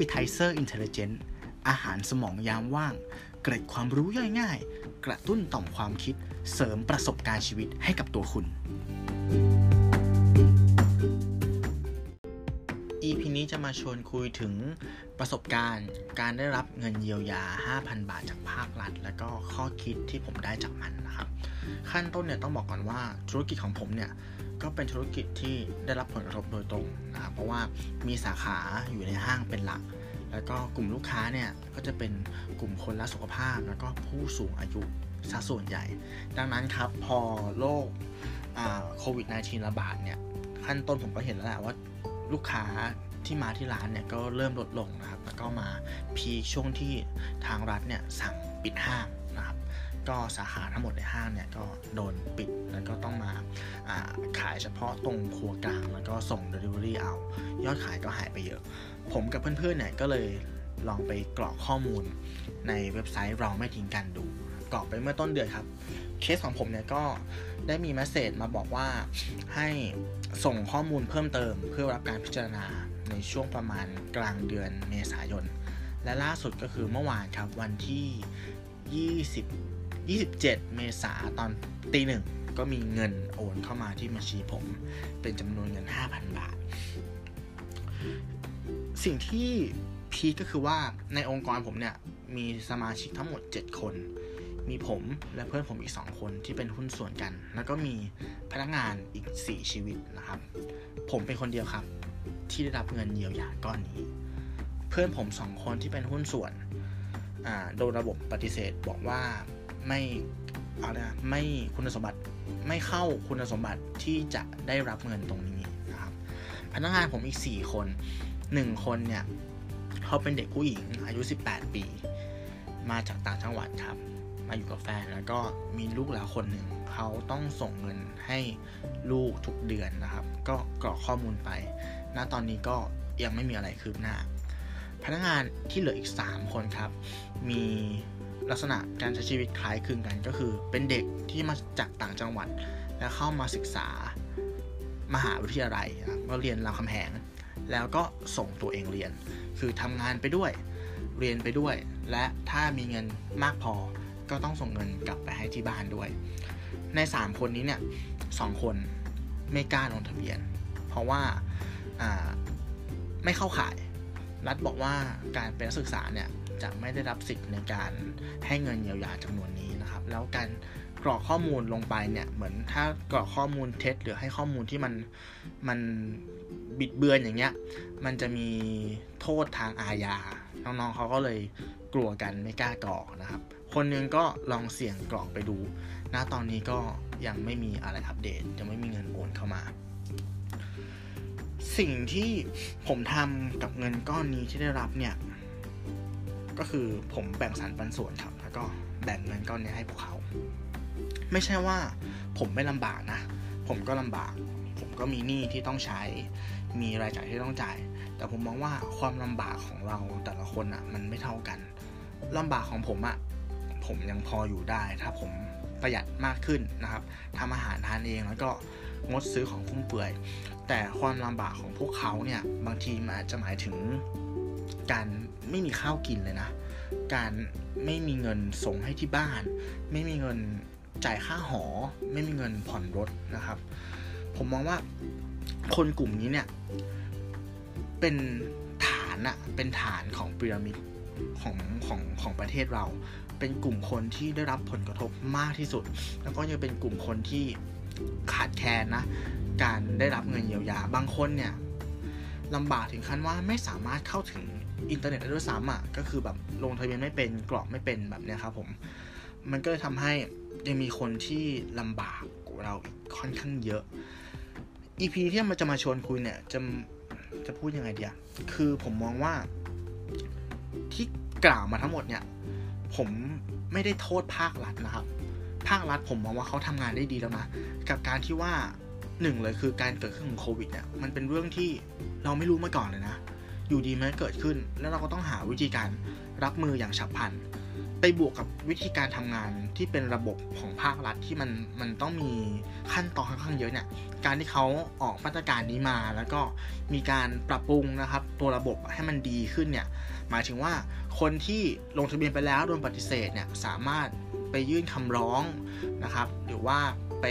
Appetizer Intelligent อาหารสมองยามว่าง เกร็ดความรู้ย่อยง่าย กระตุ้นต่อมความคิด เสริมประสบการณ์ชีวิตให้กับตัวคุณ นี้จะมาชวนคุยถึงประสบการณ์ การได้รับเงินเยียวยา 5,000 บาทจากภาครัฐ และก็ข้อคิดที่ผมได้จากมันนะครับ ขั้นต้นเนี่ยต้องบอกก่อนว่าธุรกิจของผมเนี่ยก็เป็นธุรกิจที่ได้รับผลกระทบโดยตรงนะครับเพราะว่ามีสาขาอยู่ในห้างเป็นหลัก แล้วก็กลุ่มลูกค้าเนี่ยก็จะเป็นกลุ่มคนรักสุขภาพ แล้วก็ผู้สูงอายุซะส่วนใหญ่ ดังนั้นครับพอโรคโควิด -19 ระบาดเนี่ยขั้นต้นผมก็เห็นแล้วแหละว่าลูกค้า ที่มาที่ร้านเนี่ยก็เริ่มลดลงนะครับแล้วก็มาพีช่วงที่ทางรัฐเนี่ยสั่งปิดห้างนะครับก็สาขาทั้งหมดในห้างเนี่ยก็โดนปิดแล้วก็ต้องมาาขายเฉพาะตรงครัวกลางแล้วก็ส่ง Delivery เอา ยอดขายก็หายไปเยอะ ผมกับเพื่อนๆเนี่ยก็เลยลองไปกรอกข้อมูลในเว็บไซต์เราไม่ทิ้งกันดูกรอกไปเมื่อต้นเดือนครับ เคสของผมเนี่ยก็ได้มีแมสเซจมาบอกว่าให้ส่งข้อมูลเพิ่มเติมเพื่อรับการพิจารณา ในช่วงประมาณกลางเดือนเมษายน และล่าสุดก็คือเมื่อวานครับวันที่ 20 27 เมษาตอนตีหนึ่งก็มีเงินโอนเข้ามาที่บัญชีผม เป็นจำนวนเงิน 5,000 บาท สิ่งที่พีก็คือว่าในองค์กรผมเนี่ย มีสมาชิกทั้งหมด 7 คน มีผมและเพื่อนผมอีก 2 คนที่เป็นหุ้นส่วนกัน แล้วก็มีพนักงานอีก 4 ชีวิตนะครับ ผมเป็นคนเดียวครับ ที่ได้รับเงินเยียวยาก้อนนี้ เพื่อนผมสองคนที่เป็นหุ้นส่วนโดนระบบปฏิเสธบอกว่าไม่อะไรนะไม่คุณสมบัติไม่เข้าคุณสมบัติที่จะได้รับเงินตรงนี้นะครับพนักงานผมอีก 4 คน 1 คนเนี่ยเขาเป็นเด็กผู้หญิงอายุ 18 ปี มาจากต่างจังหวัดครับ มาอยู่กับแฟนแล้วก็มีลูกแล้วคนหนึ่งเขาต้องส่งเงินให้ลูกทุกเดือนนะครับ ก็กรอกข้อมูลไป ณตอนนี้ก็ยังไม่มีอะไรคืบหน้า พนักงานที่เหลืออีก 3 คนครับ มีลักษณะการใช้ชีวิตคล้ายคลึงกันก็คือ เป็นเด็กที่มาจากต่างจังหวัด และเข้ามาศึกษามหาวิทยาลัยก็เรียนรามคำแหง แล้วก็ส่งตัวเองเรียน คือทำงานไปด้วย เรียนไปด้วย และถ้ามีเงินมากพอก็ต้องส่งเงินกลับไปให้ที่บ้านด้วย ใน 3 คนนี้เนี่ยสคนไม่กล้าลงทะเบียน เพราะว่า ไม่เข้าข่าย รัฐบอกว่าการเป็นนักศึกษาเนี่ยจะไม่ได้รับสิทธิ์ในการให้เงินเยียวยาจำนวนนี้นะครับ แล้วการกรอกข้อมูลลงไปเนี่ยเหมือนถ้ากรอกข้อมูลเท็จหรือให้ข้อมูลที่มันมันบิดเบือนอย่างเงี้ย มันจะมีโทษทางอาญา น้องๆเขาก็เลยกลัวกันไม่กล้ากรอกนะครับ คนนึงก็ลองเสี่ยงกรอกไปดู ณ ตอนนี้ก็ยังไม่มีอะไรอัปเดต ยังไม่มีเงินโอนเข้ามา สิ่งที่ผมทำกับเงินก้อนนี้ที่ได้รับเนี่ย ก็คือผมแบ่งสรรปันส่วนครับ แล้วก็แบ่งเงินก้อนนี้ให้พวกเขา ไม่ใช่ว่าผมไม่ลำบากนะ ผมก็ลำบาก ผมก็มีหนี้ที่ต้องใช้ มีรายจ่ายที่ต้องจ่าย แต่ผมมองว่าความลำบากของเราแต่ละคนอะ่ะ มันไม่เท่ากันลำบากของผมอะ่ะ ผมยังพออยู่ได้ ถ้าผมประหยัดมากขึ้นนะครับทำอาหารทานเองแล้วก็ งดซื้อของฟุ่มเฟือย แต่ความลำบากของพวกเขาเนี่ยบางทีมันอาจจะหมายถึงการไม่มีข้าวกินเลยนะ การไม่มีเงินส่งให้ที่บ้าน ไม่มีเงินจ่ายค่าหอ ไม่มีเงินผ่อนรถนะครับ ผมมองว่าคนกลุ่มนี้เนี่ยเป็นฐานอะเป็นฐานของพีระมิดของของของประเทศเรา เป็นกลุ่มคนที่ได้รับผลกระทบมากที่สุด แล้วก็ยังเป็นกลุ่มคนที่ ขาดแคลนนะ การได้รับเงินเยียวยา บางคนเนี่ยลำบากถึงขั้นว่าไม่สามารถเข้าถึงอินเทอร์เน็ตได้ด้วยซ้ำอะ ก็คือแบบลงทะเบียนไม่เป็นกรอกไม่เป็นแบบเนี้ยครับผม มันก็เลยทำให้ยังมีคนที่ลำบากกว่าเราอีกค่อนข้างเยอะ EP ที่มันจะมาชวนคุยเนี่ยจะจะพูดยังไงเดียคือผมมองว่าที่กล่าวมาทั้งหมดเนี่ย ผมไม่ได้โทษภาครัฐนะครับ ภาครัฐผมมองว่าเขาทำงานได้ดีแล้วนะ กับการที่ว่าหนึ่งเลยคือการเกิดขึ้นของโควิดเนี่ยมันเป็นเรื่องที่เราไม่รู้มาก่อนเลยนะ อยู่ดีมันเกิดขึ้น แล้วเราก็ต้องหาวิธีการรับมืออย่างฉับพลัน ไปบวกกับวิธีการทำงานที่เป็นระบบของภาครัฐที่มันมันต้องมีขั้นตอนค่อนข้างเยอะเนี่ย การที่เขาออกมาตรการนี้มา แล้วก็มีการปรับปรุงนะครับ ตัวระบบให้มันดีขึ้นเนี่ย หมายถึงว่าคนที่ลงทะเบียนไปแล้วโดนปฏิเสธเนี่ยสามารถ ไปยื่นคำร้องนะครับ หรือว่าไป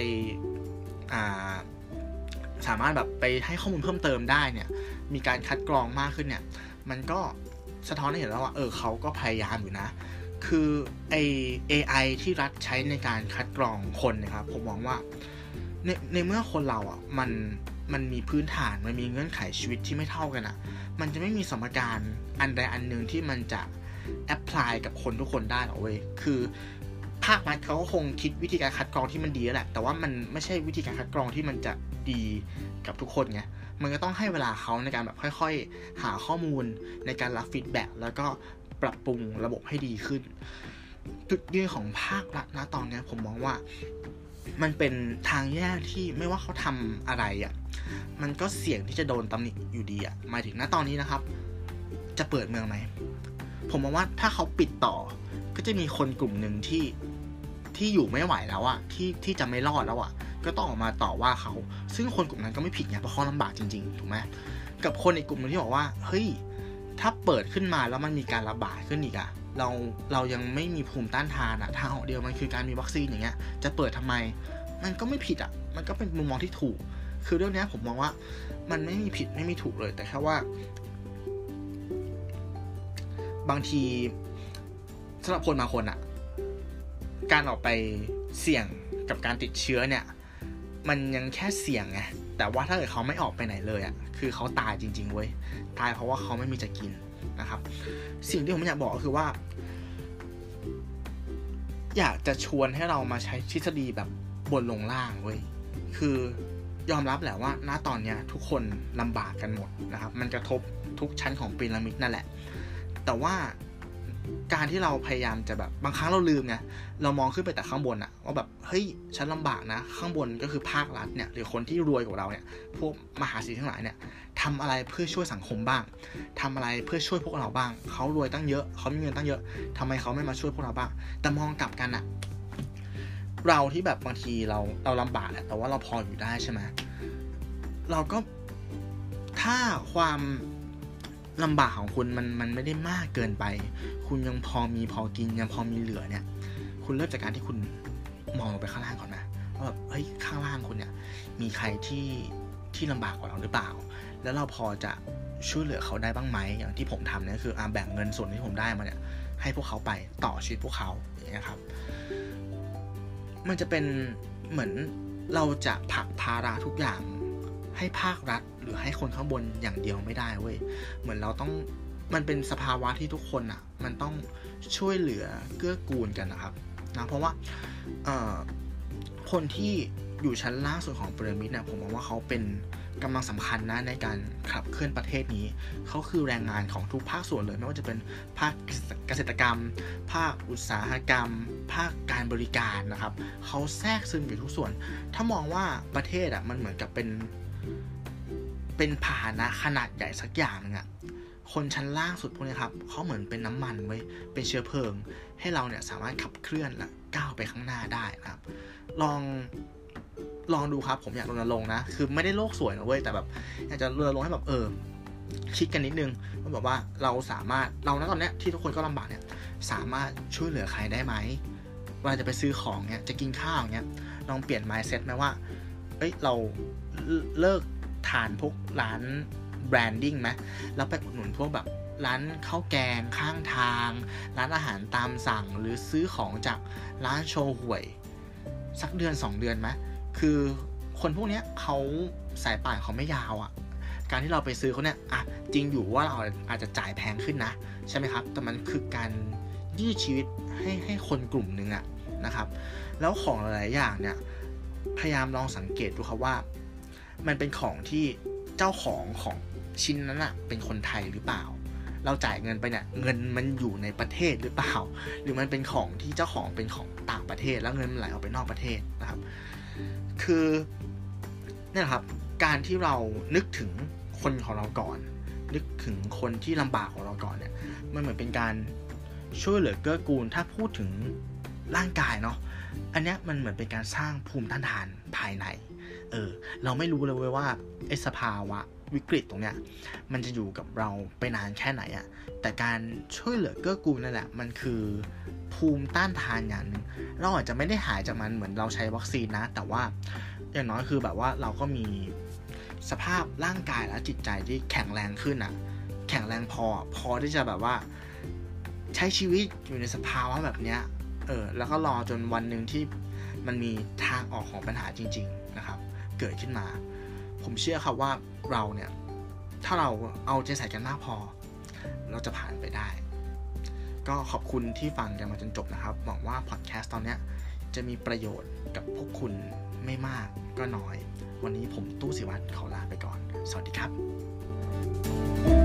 สามารถแบบไปให้ข้อมูลเพิ่มเติมได้เนี่ย มีการคัดกรองมากขึ้นเนี่ย มันก็สะท้อนให้เห็นแล้วว่า เออเขาก็พยายามอยู่นะ คือไอ AI ที่รัฐใช้ในการคัดกรองคนนะครับ ผมมองว่า ในในเมื่อคนเราอะ มัน มันมีพื้นฐาน มันมีเงื่อนไขชีวิตที่ไม่เท่ากันอะ มันจะไม่มีสมการอันใดอันหนึ่งที่มันจะแอพพลายกับคนทุกคนได้หรอกเว้ย คือาครัฐเขาก็คงคิดวิธีการคัดกรองที่มันดีแล้วแหละ แต่ว่ามันไม่ใช่วิธีการคัดกรองที่มันจะดีกับทุกคนไง มันก็ต้องให้เวลาเขาในการแบบค่อยๆ หาข้อมูลในการรับฟีดแบ็แล้วก็ปรับปรุงระบบให้ดีขึ้น จุดยืนของภาครัฐนะตอนนี้ผมมองว่ามันเป็นทางแยกที่ไม่ว่าเขาทำอะไรอะ่ะ มันก็เสี่ยงที่จะโดนตำหนิอยู่ดีอะ่ะ หมายถึงณตอนนี้นะครับ จะเปิดเมืองไหม ผมมองว่าถ้าเขาปิดต่อ ก็จะมีคนกลุ่มหนึ่งที่ ที่อยู่ไม่ไหวแล้วอะที่ที่จะไม่รอดแล้วอะก็ต้องออกมาต่อว่าเขา ซึ่งคนกลุ่มนั้นก็ไม่ผิดไงเพราะเขาลำบากจริงๆถูกไหมกับคนอีกกลุ่มนึงที่บอกว่าเฮ้ยถ้าเปิดขึ้นมาแล้วมันมีการระบาดขึ้นอีกอะเราเรายังไม่มีภูมิต้านทานอะทางออกเดียวมันคือการมีวัคซีนอย่างเงี้ย จะเปิดทำไม มันก็ไม่ผิดอะมันก็เป็นมุมมองที่ถูก คือเรื่องนี้ผมมองว่า มันไม่มีผิดไม่มีถูกเลย แต่แค่ว่า บางทีสำหรับคนบางคนอะ การออกไปเสี่ยงกับการติดเชื้อเนี่ย มันยังแค่เสี่ยงไงแต่ว่าถ้าเกิดเขาไม่ออกไปไหนเลยอะ่ะคือเขาตายจริง ๆเว้ยตายเพราะว่าเขาไม่มีจะกินนะครับ สิ่งที่ผมอยากบอกก็คือว่า อยากจะชวนให้เรามาใช้ทฤษฎีแบบบนลงล่างเว้ยคือยอมรับแหละว่าณตอนเนี้ยทุกคนลำบากกันหมดนะครับ มันกระทบทุกชั้นของพีระมิดนั่นแหละ แต่ว่า การที่เราพยายามจะแบบบางครั้งเราลืมไงเรามองขึ้นไปแต่ข้างบนอะว่าแบบเฮ้ยฉันลำบากนะ ข้างบนก็คือภาครัฐเนี่ยหรือคนที่รวยกว่าเราเนี่ยพวกมหาเศรษฐีทั้งหลายเนี่ยทำอะไรเพื่อช่วยสังคมบ้างทำอะไรเพื่อช่วยพวกเราบ้างเขารวยตั้งเยอะเขามีเงินตั้งเยอะทำไมเขาไม่มาช่วยพวกเราบ้าง แต่มองกลับกันอะเราที่แบบบางทีเราเราลำบากแหละแต่ว่าเราพออยู่ได้ใช่ไหมเราก็ถ้าความ ลำบากของคุณมันมันไม่ได้มากเกินไป คุณยังพอมีพอกินยังพอมีเหลือเนี่ย คุณเริ่มจากการที่คุณมองลงไปข้างล่างก่อนนะว่าแบบเฮ้ยข้างล่างคุณเนี่ย มีใครที่ที่ลำบากกว่าเราหรือเปล่า แล้วเราพอจะช่วยเหลือเขาได้บ้างไหมอย่างที่ผมทำเนี่ยคืออาแบ่งเงินส่วนที่ผมได้มาเนี่ยให้พวกเขาไปต่อชีวิตพวกเขาอย่างเงี้ยครับ มันจะเป็นเหมือนเราจะผลักภาระทุกอย่างให้ภาครัฐ รือให้คนข้างบนอย่างเดียวไม่ได้เว้ยเหมือนเราต้องมันเป็นสภาวะที่ทุกคนอะ่ะ มันต้องช่วยเหลือเกื้อกูลกันนะครับนะเพราะว่าคนที่อยู่ชั้นล่างสุดของพีระมิดเนี่ยผมมองว่าเขาเป็นกำลังสำคัญนะในการขับเคลื่อนประเทศนี้ เขาคือแรงงานของทุกภาคส่วนเลย ไม่ว่าจะเป็นภาคเกษตรกรรม ภาคอุตสาหกรรม ภาคการบริการนะครับ เขาแทรกซึมอยู่ทุกส่วน ถ้ามองว่าประเทศอะมันเหมือนกับเป็น เป็นพาหนะขนาดใหญ่สักอย่างนึงอะคนชั้นล่างสุดพวกนี้ครับเขาเหมือนเป็นน้ำมันไว้เป็นเชื้อเพลิง ให้เราเนี่ยสามารถขับเคลื่อนและก้าวไปข้างหน้าได้นะครับ ลองลองดูครับผมอยากรณรงค์นะ คือไม่ได้โลกสวยนะเว้ยแต่แบบอยากจะรณรงค์ให้แบบเออคิดกันนิดนึงว่าแบบว่าเราสามารถเราณตอนเนี้ยที่ทุกคนก็ลำบากเนี่ยสามารถช่วยเหลือใครได้ไหมเวลาจะไปซื้อของเนี่ยจะกินข้าวเนี่ยลองเปลี่ยน mindset ไหมว่าเอ้ยเราเลิก ทานพวกร้านแบรนดิ้งไหมแล้วไปอุดหนุนพวกแบบร้านข้าวแกงข้างทาง ร้านอาหารตามสั่งหรือซื้อของจากร้านโชว์หวย สักเดือน 2 เดือนไหมคือคนพวกนี้เขาสายป่านเขาไม่ยาวอะ่ะ การที่เราไปซื้อเขาเนี่ยอะจริงอยู่ว่าเราอาจจะจ่ายแพงขึ้นนะ ใช่ไหมครับ แต่มันคือการยืดชีวิตให้ให้คนกลุ่มหนึ่งอะนะครับ แล้วของหลายๆอย่างเนี่ยพยายามลองสังเกตดูครับว่า มันเป็นของที่เจ้าของของชิ้นนั้นอะเป็นคนไทยหรือเปล่า เราจ่ายเงินไปเนี่ยเงินมันอยู่ในประเทศหรือเปล่า หรือมันเป็นของที่เจ้าของเป็นของต่างประเทศ แล้วเงินมันไหลออกไปนอกประเทศนะครับ คือนี่แหละครับ การที่เรานึกถึงคนของเราก่อน นึกถึงคนที่ลำบากของเราก่อนเนี่ย มันเหมือนเป็นการช่วยเหลือเกื้อกูล ถ้าพูดถึงร่างกายเนาะ อันเนี้ยมันเหมือนเป็นการสร้างภูมิต้านทานภายใน เออ เราไม่รู้เลยเว้ยว่าไอ้สภาวะวิกฤตตรงเนี้ย มันจะอยู่กับเราไปนานแค่ไหนอะแต่การช่วยเหลือเกื้อกูลนั่นแหละ มันคือภูมิต้านทานอย่างนึงเราอาจจะไม่ได้หายจากมันเหมือนเราใช้วัคซีนนะ แต่ว่าอย่างน้อยคือแบบว่าเราก็มีสภาพร่างกายและจิตใจที่แข็งแรงขึ้นอะแข็งแรงพอ พอที่จะแบบว่า ใช้ชีวิตอยู่ในสภาวะแบบเนี้ย เออ แล้วก็รอจนวันหนึ่งที่มันมีทางออกของปัญหาจริง ๆ เกิดขึ้นมา ผมเชื่อครับว่าเราเนี่ย ถ้าเราเอาใจใส่กันมากพอ เราจะผ่านไปได้ ก็ขอบคุณที่ฟังกันมาจนจบนะครับ หวังว่าพอดแคสต์ตอนนี้จะมีประโยชน์กับพวกคุณไม่มากก็น้อย วันนี้ผมตู้สิวัตรขอลาไปก่อน สวัสดีครับ